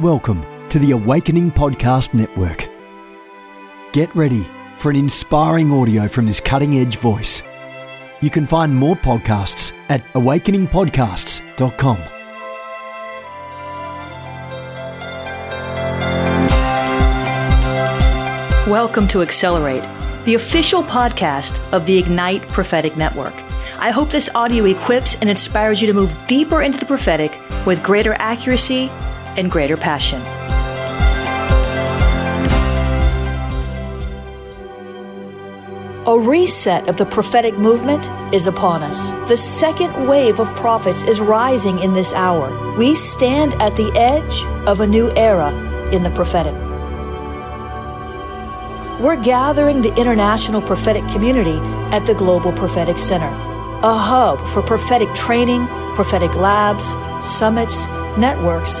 Welcome to the Awakening Podcast Network. Get ready for an inspiring audio from this cutting edge voice. You can find more podcasts at awakeningpodcasts.com. Welcome to Accelerate, the official podcast of the Ignite Prophetic Network. I hope this audio equips and inspires you to move deeper into the prophetic with greater accuracy and greater passion. A reset of the prophetic movement is upon us. The second wave of prophets is rising in this hour. We stand at the edge of a new era in the prophetic. We're gathering the international prophetic community at the Global Prophetic Center, a hub for prophetic training, prophetic labs, summits, networks,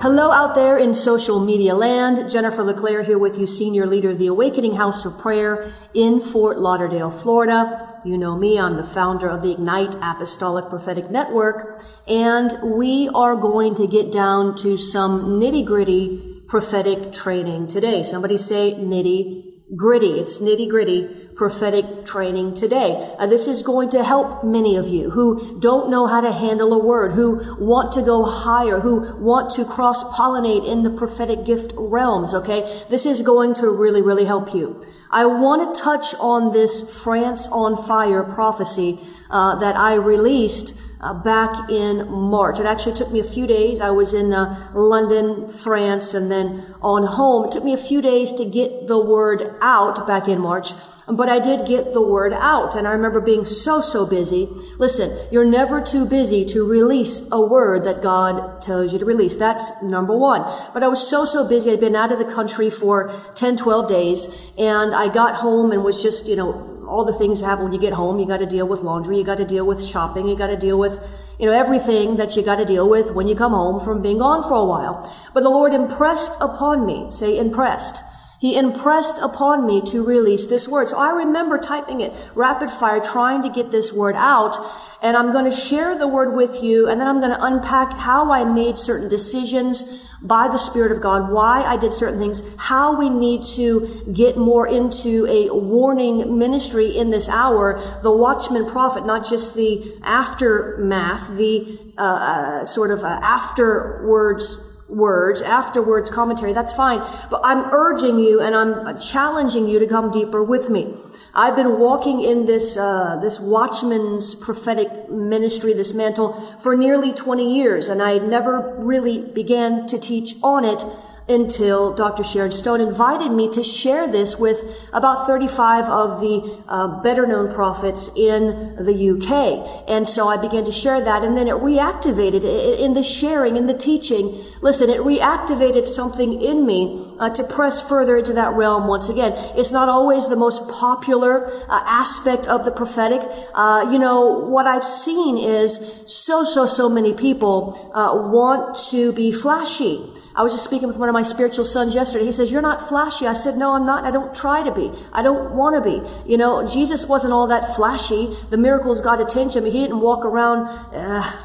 Hello out there in social media land. Jennifer LeClaire here with you, senior leader of the Awakening House of Prayer in Fort Lauderdale, Florida. You know me, I'm the founder of the Ignite Apostolic Prophetic Network, and we are going to get down to some nitty gritty prophetic training today. Somebody say nitty gritty. It's nitty gritty prophetic training today. Uh, this is going to help many of you who don't know how to handle a word, who want to go higher, who want to cross pollinate in the prophetic gift realms. Okay. This is going to really, really help you. I want to touch on this France on fire prophecy uh, that I released uh, back in March. It actually took me a few days. I was in uh, London, France, and then on home. It took me a few days to get the word out back in March, but I did get the word out. And I remember being so, so busy. Listen, you're never too busy to release a word that God tells you to release. That's number one. But I was so, so busy. I'd been out of the country for 10, 12 days, and I got home and was just, you know, all the things happen when you get home. You got to deal with laundry. You got to deal with shopping. You got to deal with, you know, everything that you got to deal with when you come home from being gone for a while. But the Lord impressed upon me, say impressed. He impressed upon me to release this word. So I remember typing it rapid fire, trying to get this word out. And I'm going to share the word with you, and then I'm going to unpack how I made certain decisions by the Spirit of God, why I did certain things, how we need to get more into a warning ministry in this hour, the watchman prophet, not just the aftermath, the uh, uh, sort of uh, afterwards words, afterwards commentary, that's fine. But I'm urging you and I'm challenging you to come deeper with me. I've been walking in this, uh, this watchman's prophetic ministry, this mantle, for nearly 20 years, and I never really began to teach on it until Dr. Sharon Stone invited me to share this with about 35 of the uh, better known prophets in the UK. And so I began to share that and then it reactivated in the sharing, in the teaching. Listen, it reactivated something in me uh, to press further into that realm once again. It's not always the most popular uh, aspect of the prophetic. Uh, you know, what I've seen is so, so, so many people uh, want to be flashy. I was just speaking with one of my spiritual sons yesterday. He says, You're not flashy. I said, No, I'm not. I don't try to be. I don't want to be. You know, Jesus wasn't all that flashy. The miracles got attention, but he didn't walk around,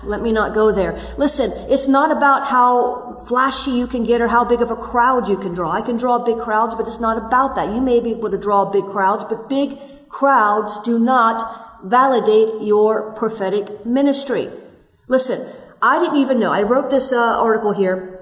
let me not go there. Listen, it's not about how flashy you can get or how big of a crowd you can draw. I can draw big crowds, but it's not about that. You may be able to draw big crowds, but big crowds do not validate your prophetic ministry. Listen, I didn't even know. I wrote this uh, article here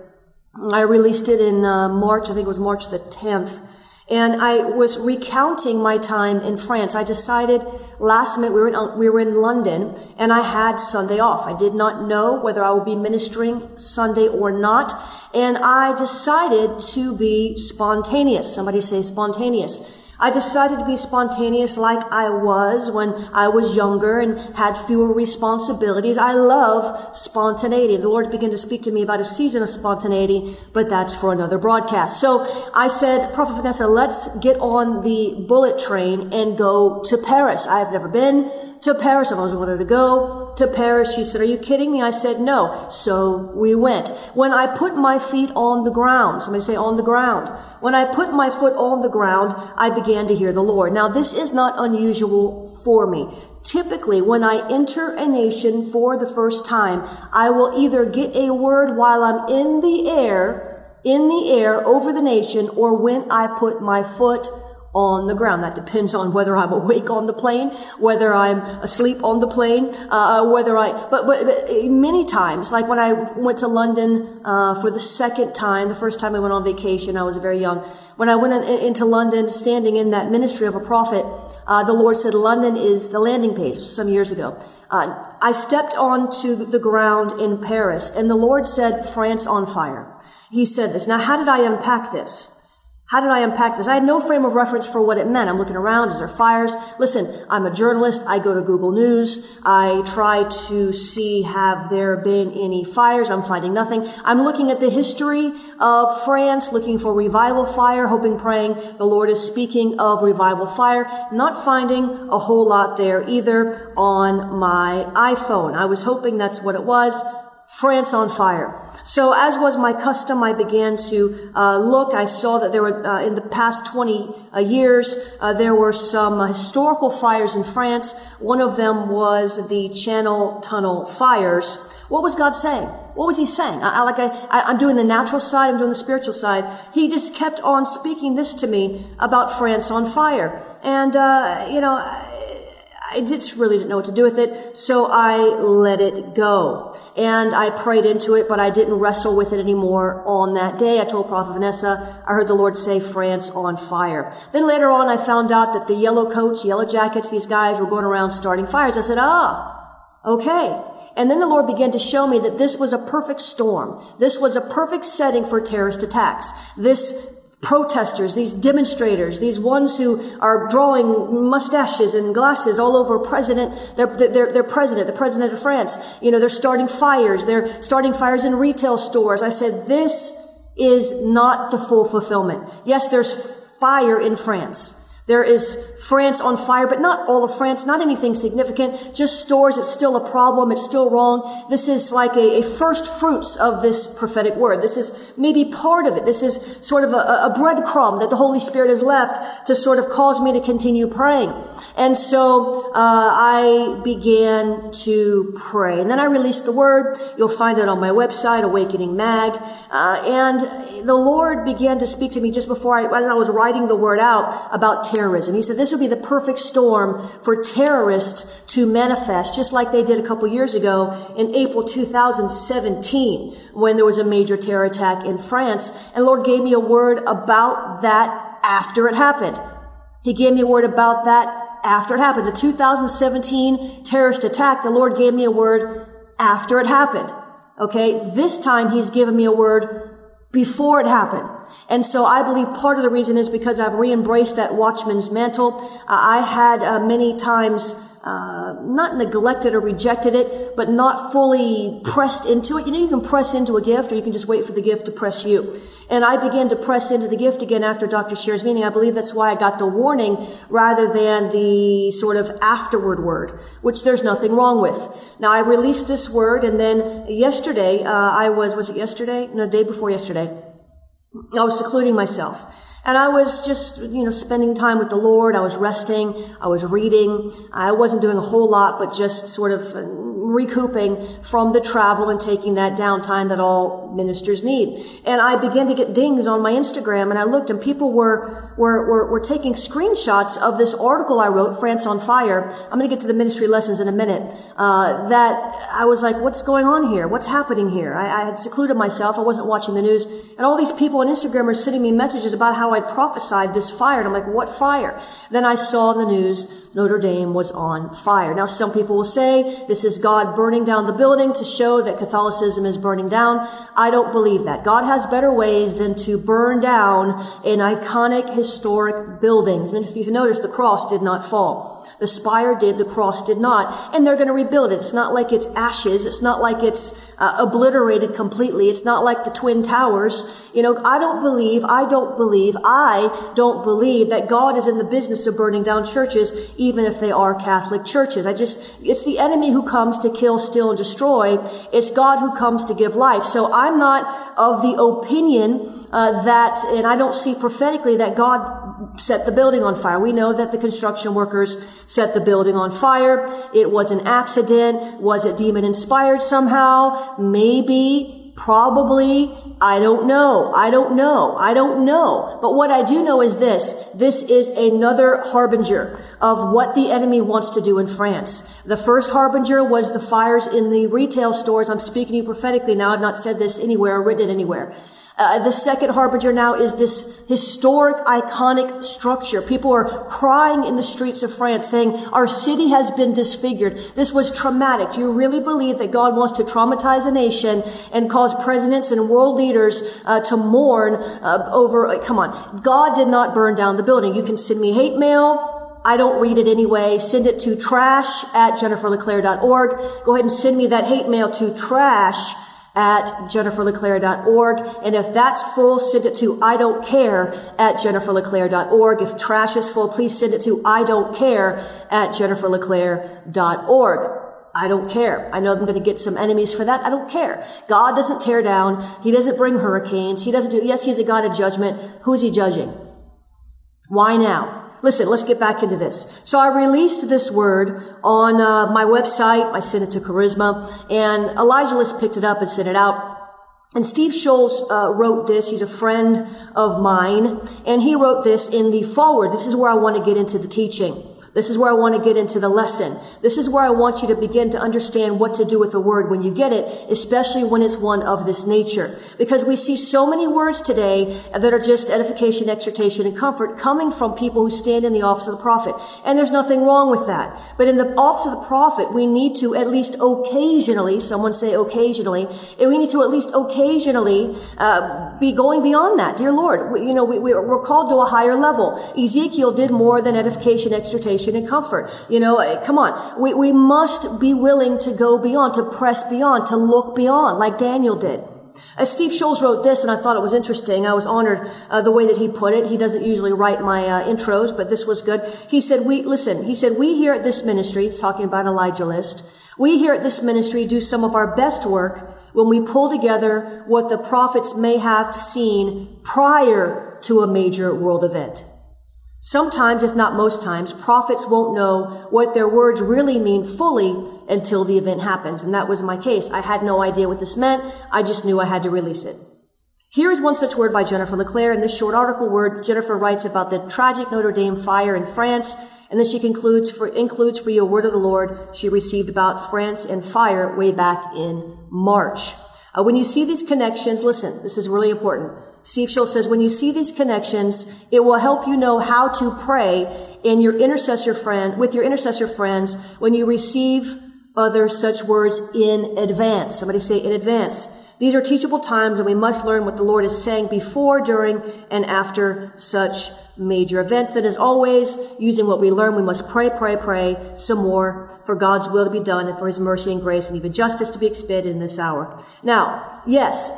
I released it in uh, March, I think it was March the 10th. And I was recounting my time in France. I decided last minute, we were, in, we were in London and I had Sunday off. I did not know whether I would be ministering Sunday or not. And I decided to be spontaneous. Somebody say spontaneous. I decided to be spontaneous like I was when I was younger and had fewer responsibilities. I love spontaneity. The Lord began to speak to me about a season of spontaneity, but that's for another broadcast. So I said, Prophet Vanessa, let's get on the bullet train and go to Paris. I've never been to Paris. I've always wanted to go to Paris. She said, are you kidding me? I said, no. So we went. When I put my feet on the ground, somebody say on the ground. When I put my foot on the ground, I began to hear the Lord. Now this is not unusual for me. Typically, when I enter a nation for the first time, I will either get a word while I'm in the air, in the air over the nation, or when I put my foot on the ground. That depends on whether I'm awake on the plane, whether I'm asleep on the plane, uh, whether I, but, but, but, many times, like when I went to London, uh, for the second time, the first time I went on vacation, I was very young. When I went in, into London, standing in that ministry of a prophet, uh, the Lord said London is the landing page some years ago. Uh, I stepped onto the ground in Paris and the Lord said France on fire. He said this. Now, how did I unpack this? How did I unpack this? I had no frame of reference for what it meant. I'm looking around. Is there fires? Listen, I'm a journalist. I go to Google News. I try to see have there been any fires. I'm finding nothing. I'm looking at the history of France, looking for revival fire, hoping, praying the Lord is speaking of revival fire. Not finding a whole lot there either on my iPhone. I was hoping that's what it was. France on fire. So as was my custom, I began to uh, look. I saw that there were, uh, in the past 20 uh, years, uh, there were some historical fires in France. One of them was the Channel Tunnel fires. What was God saying? What was He saying? I, I like I, I, I'm doing the natural side. I'm doing the spiritual side. He just kept on speaking this to me about France on fire, and uh, you know I just really didn't know what to do with it, so I let it go. And I prayed into it, but I didn't wrestle with it anymore on that day. I told Prophet Vanessa, I heard the Lord say France on fire. Then later on, I found out that the yellow coats, yellow jackets, these guys were going around starting fires. I said, ah, okay. And then the Lord began to show me that this was a perfect storm. This was a perfect setting for terrorist attacks. This protesters, these demonstrators, these ones who are drawing mustaches and glasses all over president, their, their, their president, the president of France. You know, they're starting fires. They're starting fires in retail stores. I said, this is not the full fulfillment. Yes, there's fire in France. There is France on fire, but not all of France, not anything significant, just stores. It's still a problem. It's still wrong. This is like a, a first fruits of this prophetic word. This is maybe part of it. This is sort of a, a breadcrumb that the Holy Spirit has left to sort of cause me to continue praying. And so, uh, I began to pray. And then I released the word. You'll find it on my website, Awakening Mag. Uh, and the Lord began to speak to me just before I, as I was writing the word out about terrorism. He said, this would be the perfect storm for terrorists to manifest, just like they did a couple years ago in April 2017 when there was a major terror attack in France. And Lord gave me a word about that after it happened. He gave me a word about that after it happened. The 2017 terrorist attack, the Lord gave me a word after it happened. Okay. This time he's given me a word before it happened. And so I believe part of the reason is because I've re-embraced that watchman's mantle. Uh, I had uh, many times uh, not neglected or rejected it, but not fully pressed into it. You know, you can press into a gift or you can just wait for the gift to press you. And I began to press into the gift again after Dr. Shear's meeting. I believe that's why I got the warning rather than the sort of afterward word, which there's nothing wrong with. Now I released this word and then yesterday, uh, I was, was it yesterday? No, the day before yesterday. I was secluding myself. And I was just, you know, spending time with the Lord. I was resting. I was reading. I wasn't doing a whole lot, but just sort of uh, recouping from the travel and taking that downtime that all ministers need. And I began to get dings on my Instagram and I looked and people were, were, were, were taking screenshots of this article I wrote, France on Fire. I'm going to get to the ministry lessons in a minute. Uh, that I was like, what's going on here? What's happening here? I, I had secluded myself. I wasn't watching the news. And all these people on Instagram are sending me messages about how I prophesied this fire. And I'm like, what fire? Then I saw in the news Notre Dame was on fire. Now some people will say this is God burning down the building to show that Catholicism is burning down. I don't believe that. God has better ways than to burn down an iconic historic buildings. And if you've noticed, the cross did not fall. The spire did, the cross did not. And they're going to rebuild it. It's not like it's ashes. It's not like it's uh, obliterated completely. It's not like the Twin Towers. You know, I don't believe, I don't believe, I don't believe that God is in the business of burning down churches, even if they are Catholic churches. I just, it's the enemy who comes to kill, steal, and destroy. It's God who comes to give life. So I'm not of the opinion uh, that, and I don't see prophetically that God set the building on fire. We know that the construction workers set the building on fire. It was an accident. Was it demon inspired somehow? Maybe, probably. I don't know. I don't know. I don't know. But what I do know is this. This is another harbinger of what the enemy wants to do in France. The first harbinger was the fires in the retail stores. I'm speaking to you prophetically now. I've not said this anywhere or written it anywhere. Uh, the second harbinger now is this historic, iconic structure. People are crying in the streets of France saying, our city has been disfigured. This was traumatic. Do you really believe that God wants to traumatize a nation and cause presidents and world leaders uh, to mourn uh, over, uh, come on. God did not burn down the building. You can send me hate mail. I don't read it anyway. Send it to trash at jenniferleclaire.org. Go ahead and send me that hate mail to trash at jenniferleclaire.org. And if that's full, send it to I don't care at jenniferleclaire.org. If trash is full, please send it to I don't care at jenniferleclaire.org. I don't care. I know I'm going to get some enemies for that. I don't care. God doesn't tear down. He doesn't bring hurricanes. He doesn't do, yes, he's a God of judgment. Who's he judging? Why now? Listen, let's get back into this. So I released this word on uh, my website. I sent it to Charisma, and Elijah List picked it up and sent it out. And Steve Shultz uh, wrote this. He's a friend of mine, and he wrote this in the forward. This is where I want to get into the teaching. This is where I want to get into the lesson. This is where I want you to begin to understand what to do with the word when you get it, especially when it's one of this nature. Because we see so many words today that are just edification, exhortation, and comfort coming from people who stand in the office of the prophet. And there's nothing wrong with that. But in the office of the prophet, we need to at least occasionally, someone say occasionally, and we need to at least occasionally uh, be going beyond that. Dear Lord, we, you know, we, we're called to a higher level. Ezekiel did more than edification, exhortation, and comfort. You know, eh, come on. We, we must be willing to go beyond, to press beyond, to look beyond, like Daniel did. Uh, Steve Shultz wrote this, and I thought it was interesting. I was honored uh, the way that he put it. He doesn't usually write my uh, intros, but this was good. He said, "We listen." He said, "We here at this ministry, it's talking about Elijah List. We here at this ministry do some of our best work when we pull together what the prophets may have seen prior to a major world event." Sometimes, if not most times, prophets won't know what their words really mean fully until the event happens. And that was my case. I had no idea what this meant. I just knew I had to release it. Here's one such word by Jennifer LeClaire. In this short article word, Jennifer writes about the tragic Notre Dame fire in France. And then she concludes for, includes for you a word of the Lord she received about France and fire way back in March. Uh, when you see these connections, listen, this is really important. Steve Shultz says, when you see these connections, it will help you know how to pray in your intercessor friend, with your intercessor friends when you receive other such words in advance. Somebody say in advance. These are teachable times and we must learn what the Lord is saying before, during, and after such major events. That is always using what we learn. We must pray, pray, pray some more for God's will to be done and for his mercy and grace and even justice to be expanded in this hour. Now, yes,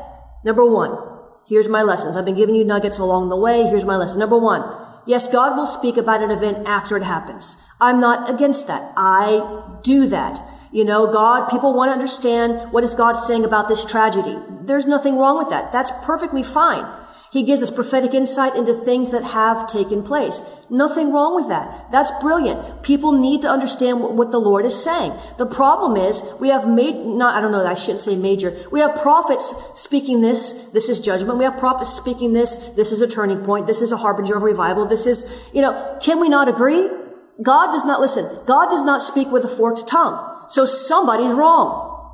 number one, Here's my lessons. I've been giving you nuggets along the way. Here's my lesson. Number one. Yes, God will speak about an event after it happens. I'm not against that. I do that. You know, God, people want to understand what is God saying about this tragedy. There's nothing wrong with that. That's perfectly fine. He gives us prophetic insight into things that have taken place. Nothing wrong with that. That's brilliant. People need to understand what, the Lord is saying. The problem is we have made, not, I don't know, I shouldn't say major. We have prophets speaking this. This is judgment. We have prophets speaking this. This is a turning point. This is a harbinger of revival. This is, you know, can we not agree? God does not listen. God does not speak with a forked tongue. So somebody's wrong.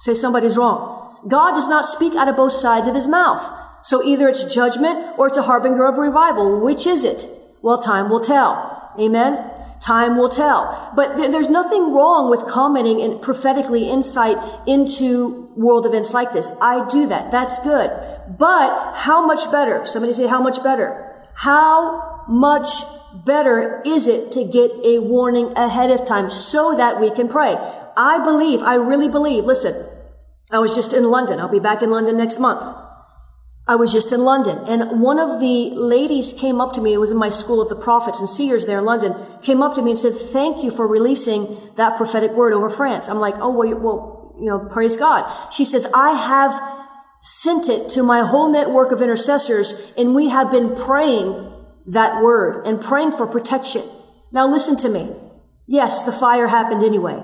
Say somebody's wrong. God does not speak out of both sides of his mouth. So either it's judgment or it's a harbinger of revival. Which is it? Well, time will tell. Amen? Time will tell. But there's nothing wrong with commenting and prophetically insight into world events like this. I do that. That's good. But how much better? Somebody say how much better? How much better is it to get a warning ahead of time so that we can pray? I believe, I really believe, listen, I was just in London. I'll be back in London next month. I was just in London and one of the ladies came up to me, it was in my school of the prophets and seers there in London, came up to me and said, thank you for releasing that prophetic word over France. I'm like, oh, well, well, you know, praise God. She says, I have sent it to my whole network of intercessors and we have been praying that word and praying for protection. Now listen to me. Yes, the fire happened anyway,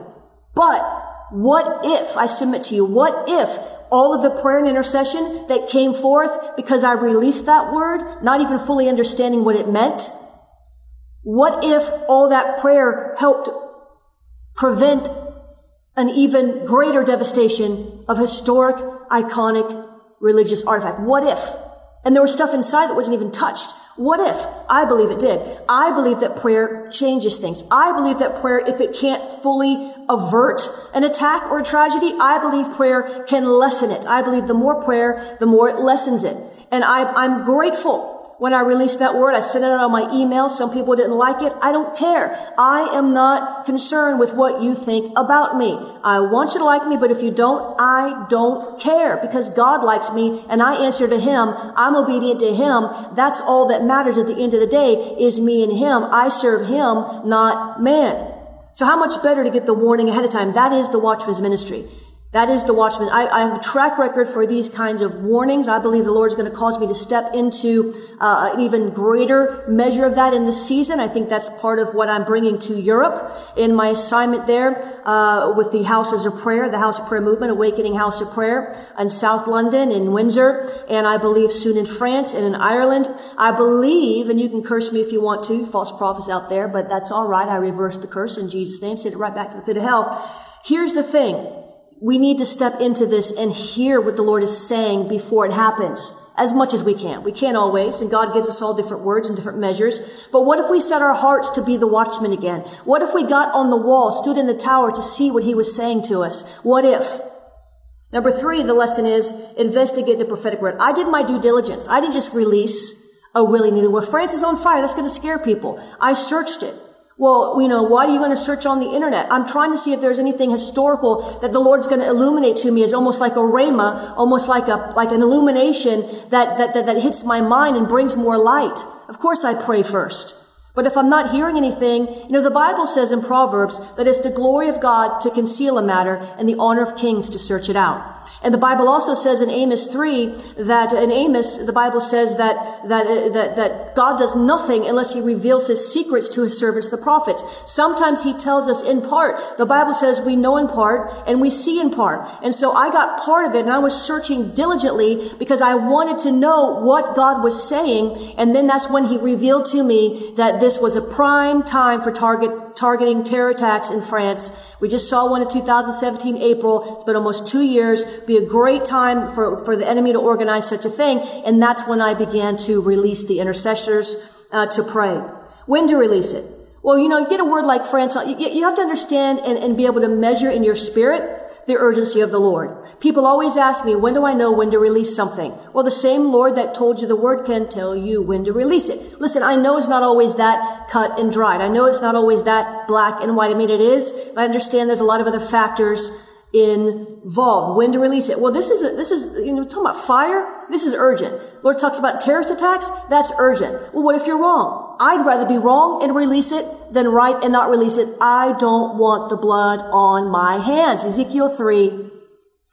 but what if, I submit to you, what if all of the prayer and intercession that came forth because I released that word, not even fully understanding what it meant? What if all that prayer helped prevent an even greater devastation of historic, iconic religious artifact? What if? And there was stuff inside that wasn't even touched. What if? I believe it did. I believe that prayer changes things. I believe that prayer, if it can't fully avert an attack or a tragedy, I believe prayer can lessen it. I believe the more prayer, the more it lessens it. And I, I'm grateful when I released that word, I sent it out on my email. Some people didn't like it. I don't care. I am not concerned with what you think about me. I want you to like me, but if you don't, I don't care because God likes me and I answer to Him. I'm obedient to Him. That's all that matters at the end of the day is me and Him. I serve Him, not man. So how much better to get the warning ahead of time? That is the watchman's ministry. That is the watchman. I, I, have a track record for these kinds of warnings. I believe the Lord is going to cause me to step into uh, an even greater measure of that in this season. I think that's part of what I'm bringing to Europe in my assignment there uh, with the Houses of Prayer, the House of Prayer Movement, Awakening House of Prayer in South London, in Windsor, and I believe soon in France and in Ireland. I believe, and you can curse me if you want to, false prophets out there, but that's all right. I reversed the curse in Jesus' name, sent it right back to the pit of hell. Here's the thing we need to step into this and hear what the Lord is saying before it happens as much as we can. We can't always, and God gives us all different words and different measures. But what if we set our hearts to be the watchman again? What if we got on the wall, stood in the tower to see what he was saying to us? What if? Number three, the lesson is investigate the prophetic word. I did my due diligence. I didn't just release a willy-nilly. Well, France is on fire. That's going to scare people. I searched it. Well, you know, why are you going to search on the internet? I'm trying to see if there's anything historical that the Lord's going to illuminate to me as almost like a rhema, almost like a, like an illumination that, that, that, that hits my mind and brings more light. Of course I pray first. But if I'm not hearing anything, you know, the Bible says in Proverbs that it's the glory of God to conceal a matter and the honor of kings to search it out. And the Bible also says in Amos 3 that in Amos, the Bible says that, that, uh, that, that God does nothing unless he reveals his secrets to his servants, the prophets. Sometimes he tells us in part. The Bible says we know in part and we see in part. And so I got part of it and I was searching diligently because I wanted to know what God was saying. And then that's when he revealed to me that this was a prime time for target, targeting terror attacks in France. We just saw one in 2017, April. It's been almost two years be a great time for, for the enemy to organize such a thing. And that's when I began to release the intercessors uh, to pray. When to release it? Well, you know, you get a word like France, you, you have to understand and, and be able to measure in your spirit the urgency of the Lord. People always ask me, when do I know when to release something? Well, the same Lord that told you the word can tell you when to release it. Listen, I know it's not always that cut and dried. I know it's not always that black and white. I mean, it is, but I understand there's a lot of other factors involved. When to release it? Well, this is, this is, you know, talking about fire. This is urgent. Lord talks about terrorist attacks. That's urgent. Well, what if you're wrong? I'd rather be wrong and release it than right and not release it. I don't want the blood on my hands. Ezekiel 3,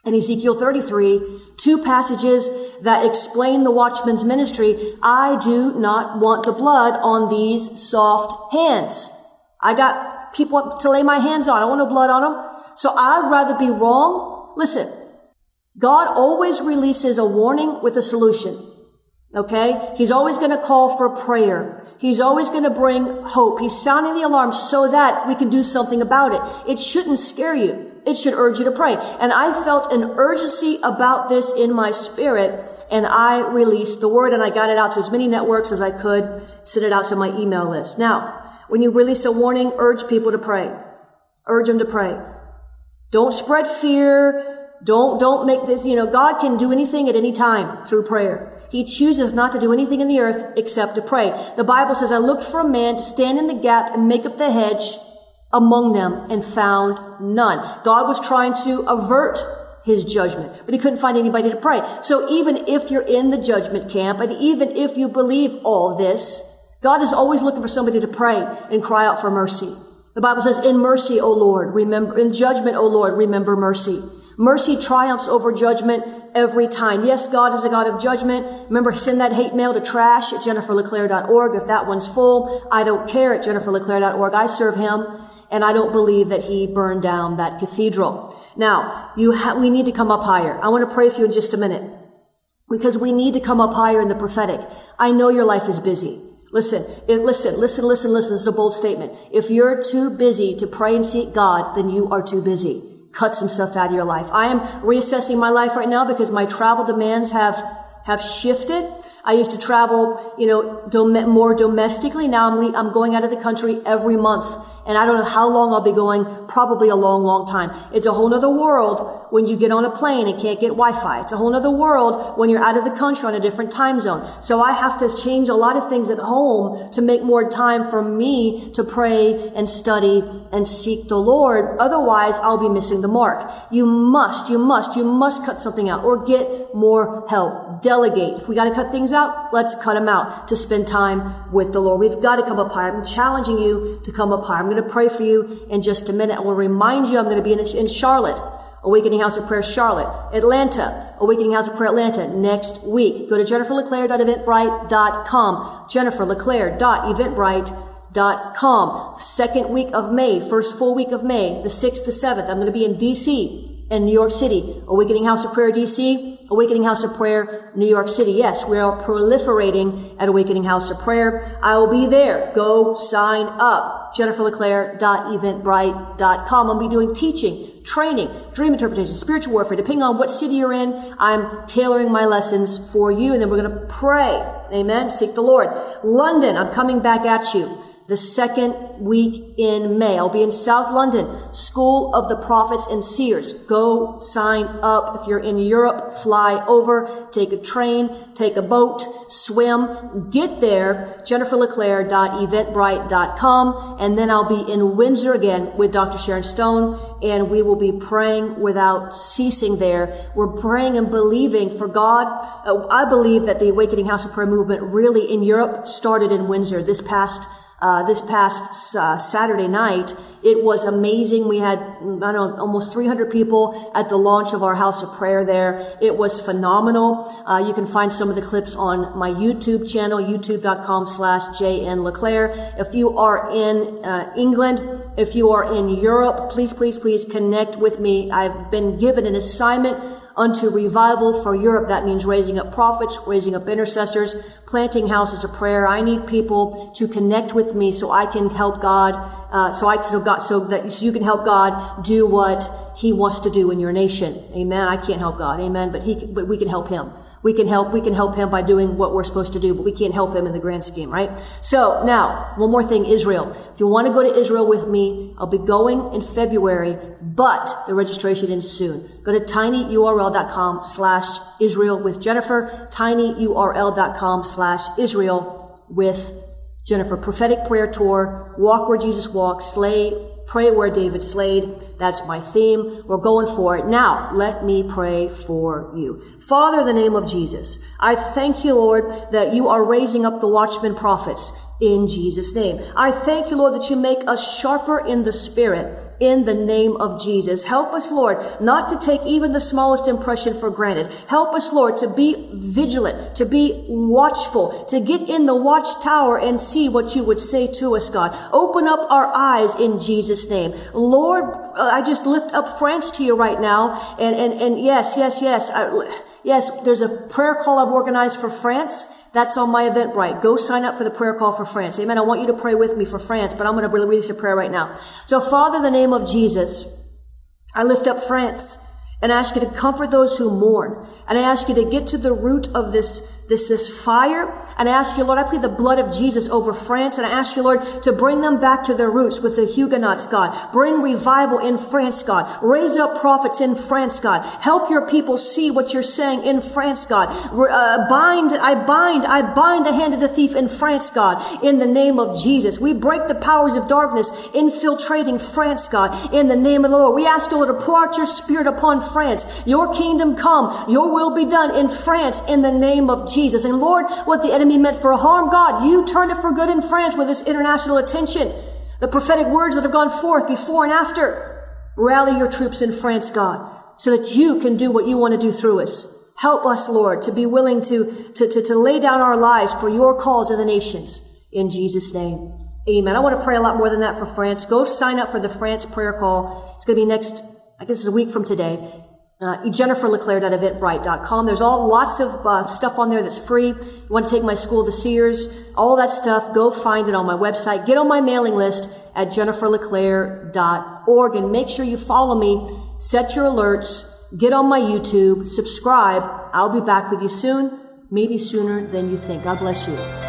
and Ezekiel 33, two passages that explain the watchman's ministry. I do not want the blood on these soft hands. I got people to lay my hands on. I want no blood on them. So I'd rather be wrong. Listen, God always releases a warning with a solution. Okay? He's always going to call for prayer. He's always going to bring hope. He's sounding the alarm so that we can do something about it. It shouldn't scare you. It should urge you to pray. And I felt an urgency about this in my spirit and I released the word and I got it out to as many networks as I could, send it out to my email list. Now, when you release a warning, urge people to pray. Urge them to pray. Don't spread fear. Don't, don't make this, you know, God can do anything at any time through prayer. He chooses not to do anything in the earth except to pray. The Bible says, I looked for a man to stand in the gap and make up the hedge among them and found none. God was trying to avert his judgment, but he couldn't find anybody to pray. So even if you're in the judgment camp and even if you believe all this, God is always looking for somebody to pray and cry out for mercy. The Bible says, in mercy, O Lord, remember, in judgment, O Lord, remember mercy. Mercy triumphs over judgment every time. Yes, God is a God of judgment. Remember, send that hate mail to trash at jenniferleclaire.org. If that one's full, I don't care at jenniferleclaire.org. I serve him and I don't believe that he burned down that cathedral. Now, you ha- we need to come up higher. I want to pray for you in just a minute because we need to come up higher in the prophetic. I know your life is busy. Listen, if, listen, listen, listen, listen. This is a bold statement. If you're too busy to pray and seek God, then you are too busy cut some stuff out of your life. I am reassessing my life right now because my travel demands have, have shifted. I used to travel, you know, dom- more domestically. Now I'm, le- I'm going out of the country every month. And I don't know how long I'll be going. Probably a long, long time. It's a whole other world when you get on a plane and can't get Wi-Fi. It's a whole other world when you're out of the country on a different time zone. So I have to change a lot of things at home to make more time for me to pray and study and seek the Lord. Otherwise, I'll be missing the mark. You must, you must, you must cut something out or get more help. Delegate. If we got to cut things out, let's cut them out to spend time with the Lord. We've got to come up higher. I'm challenging you to come up higher. I'm going to pray for you in just a minute. I will remind you I'm going to be in, in Charlotte Awakening House of Prayer Charlotte, Atlanta, Awakening House of Prayer Atlanta next week. Go to jenniferleclaire.eventbrite.com, jenniferleclaire.eventbrite.com. Second week of May, first full week of May, the 6th, the 7th, I'm going to be in DC in New York City. Awakening House of Prayer DC, Awakening House of Prayer New York City. Yes, we are proliferating at Awakening House of Prayer. I will be there. Go sign up. JenniferLeClaire.eventbrite.com. I'll be doing teaching, training, dream interpretation, spiritual warfare. Depending on what city you're in, I'm tailoring my lessons for you. And then we're going to pray. Amen. Seek the Lord. London, I'm coming back at you the second week in May. I'll be in South London, School of the Prophets and Seers. Go sign up. If you're in Europe, fly over, take a train, take a boat, swim, get there, jenniferleclaire.eventbrite.com, and then I'll be in Windsor again with Dr. Sharon Stone, and we will be praying without ceasing there. We're praying and believing for God. Uh, I believe that the Awakening House of Prayer movement really in Europe started in Windsor this past uh, this past uh, Saturday night. It was amazing. We had, I don't know, almost 300 people at the launch of our house of prayer there. It was phenomenal. Uh, you can find some of the clips on my YouTube channel, youtube.com slash JN LeClaire. If you are in uh, England, if you are in Europe, please, please, please connect with me. I've been given an assignment unto revival for Europe. That means raising up prophets, raising up intercessors, planting houses of prayer. I need people to connect with me so I can help God, uh, so I so God, so that so you can help God do what He wants to do in your nation. Amen. I can't help God. Amen. But He, but we can help Him. We can help, we can help him by doing what we're supposed to do, but we can't help him in the grand scheme, right? So now, one more thing, Israel. If you want to go to Israel with me, I'll be going in February, but the registration is soon. Go to tinyurl.com slash Israel with Jennifer, tinyurl.com slash Israel with Jennifer. Prophetic prayer tour, walk where Jesus walks, slay Pray where David slayed. That's my theme. We're going for it. Now, let me pray for you. Father, in the name of Jesus, I thank you, Lord, that you are raising up the watchmen prophets in Jesus' name. I thank you, Lord, that you make us sharper in the spirit in the name of Jesus. Help us, Lord, not to take even the smallest impression for granted. Help us, Lord, to be vigilant, to be watchful, to get in the watchtower and see what you would say to us, God. Open up our eyes in Jesus' name. Lord, uh, I just lift up France to you right now. And, and, and yes, yes, yes. I, yes, there's a prayer call I've organized for France. That's on my Eventbrite. Go sign up for the prayer call for France. Amen. I want you to pray with me for France, but I'm going to release a prayer right now. So Father, in the name of Jesus, I lift up France and I ask you to comfort those who mourn. And I ask you to get to the root of this this, this fire. And I ask you, Lord, I plead the blood of Jesus over France. And I ask you, Lord, to bring them back to their roots with the Huguenots, God. Bring revival in France, God. Raise up prophets in France, God. Help your people see what you're saying in France, God. Uh, bind, I bind, I bind the hand of the thief in France, God, in the name of Jesus. We break the powers of darkness infiltrating France, God, in the name of the Lord. We ask you, Lord, to pour out your spirit upon France. Your kingdom come. Your will be done in France in the name of Jesus. Jesus. And Lord, what the enemy meant for harm, God, you turned it for good in France with this international attention. The prophetic words that have gone forth before and after. Rally your troops in France, God, so that you can do what you want to do through us. Help us, Lord, to be willing to, to, to, to lay down our lives for your cause in the nations. In Jesus' name. Amen. I want to pray a lot more than that for France. Go sign up for the France prayer call. It's going to be next, I guess it's a week from today uh, jenniferleclaire.eventbrite.com. There's all lots of uh, stuff on there that's free. You want to take my school to Seers, all that stuff, go find it on my website. Get on my mailing list at jenniferleclaire.org and make sure you follow me, set your alerts, get on my YouTube, subscribe. I'll be back with you soon, maybe sooner than you think. God bless you.